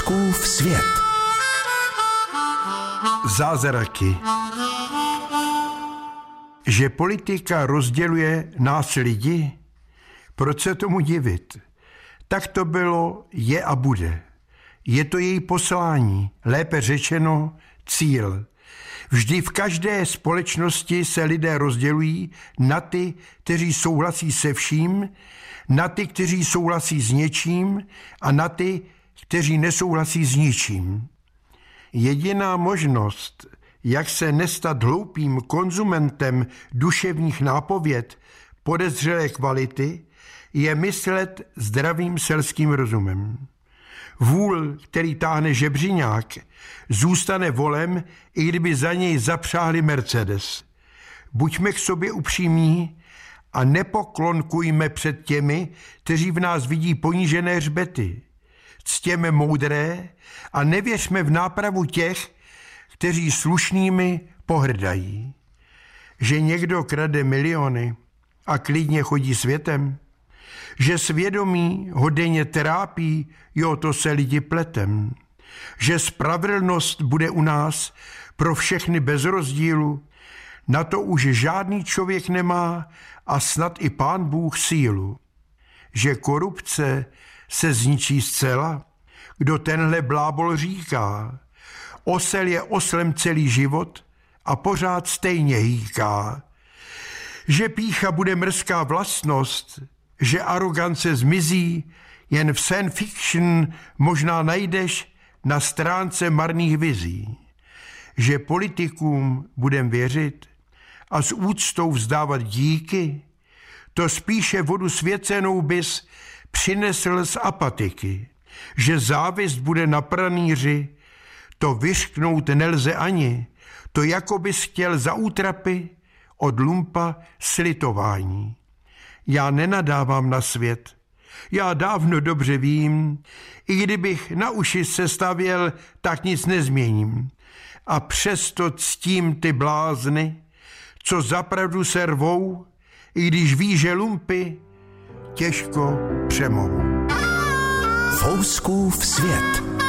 Fouskův svět. Zázraky. Že politika rozděluje nás lidi? Proč se tomu divit? Tak to bylo, je a bude. Je to její poslání, lépe řečeno cíl. Vždy v každé společnosti se lidé rozdělují na ty, kteří souhlasí se vším, na ty, kteří souhlasí s něčím a na ty, kteří nesouhlasí s ničím. Jediná možnost, jak se nestat hloupým konzumentem duševních nápověd podezřelé kvality, je myslet zdravým selským rozumem. Vůl, který táhne žebřiňák, zůstane volem, i kdyby za něj zapřáhli Mercedes. Buďme k sobě upřímní a nepoklonkujme před těmi, kteří v nás vidí ponížené hřbety. Ctěme moudré a nevěřme v nápravu těch, kteří slušnými pohrdají. Že někdo krade miliony a klidně chodí světem, že svědomí ho denně trápí, jo, to se lidi pletem. Že spravedlnost bude u nás pro všechny bez rozdílu, na to už žádný člověk nemá a snad i pán Bůh sílu. Že korupce se zničí zcela, kdo tenhle blábol říká. Osel je oslem celý život a pořád stejně hýká. Že pícha bude mrzká vlastnost, že arogance zmizí, jen v science fiction možná najdeš na stránce marných vizí. Že politikům budem věřit a s úctou vzdávat díky, to spíše vodu svěcenou bys přinesl z apatiky. Že závist bude na pranýři, to vyřknout nelze ani, to jako bys chtěl za útrapy od lumpa slitování. Já nenadávám na svět. Já dávno dobře vím, i kdybych na uši se stavěl, tak nic nezměním. A přesto ctím ty blázny, co zapravdu se rvou, i když ví, že lumpy těžko přemohou. Fouskův svět.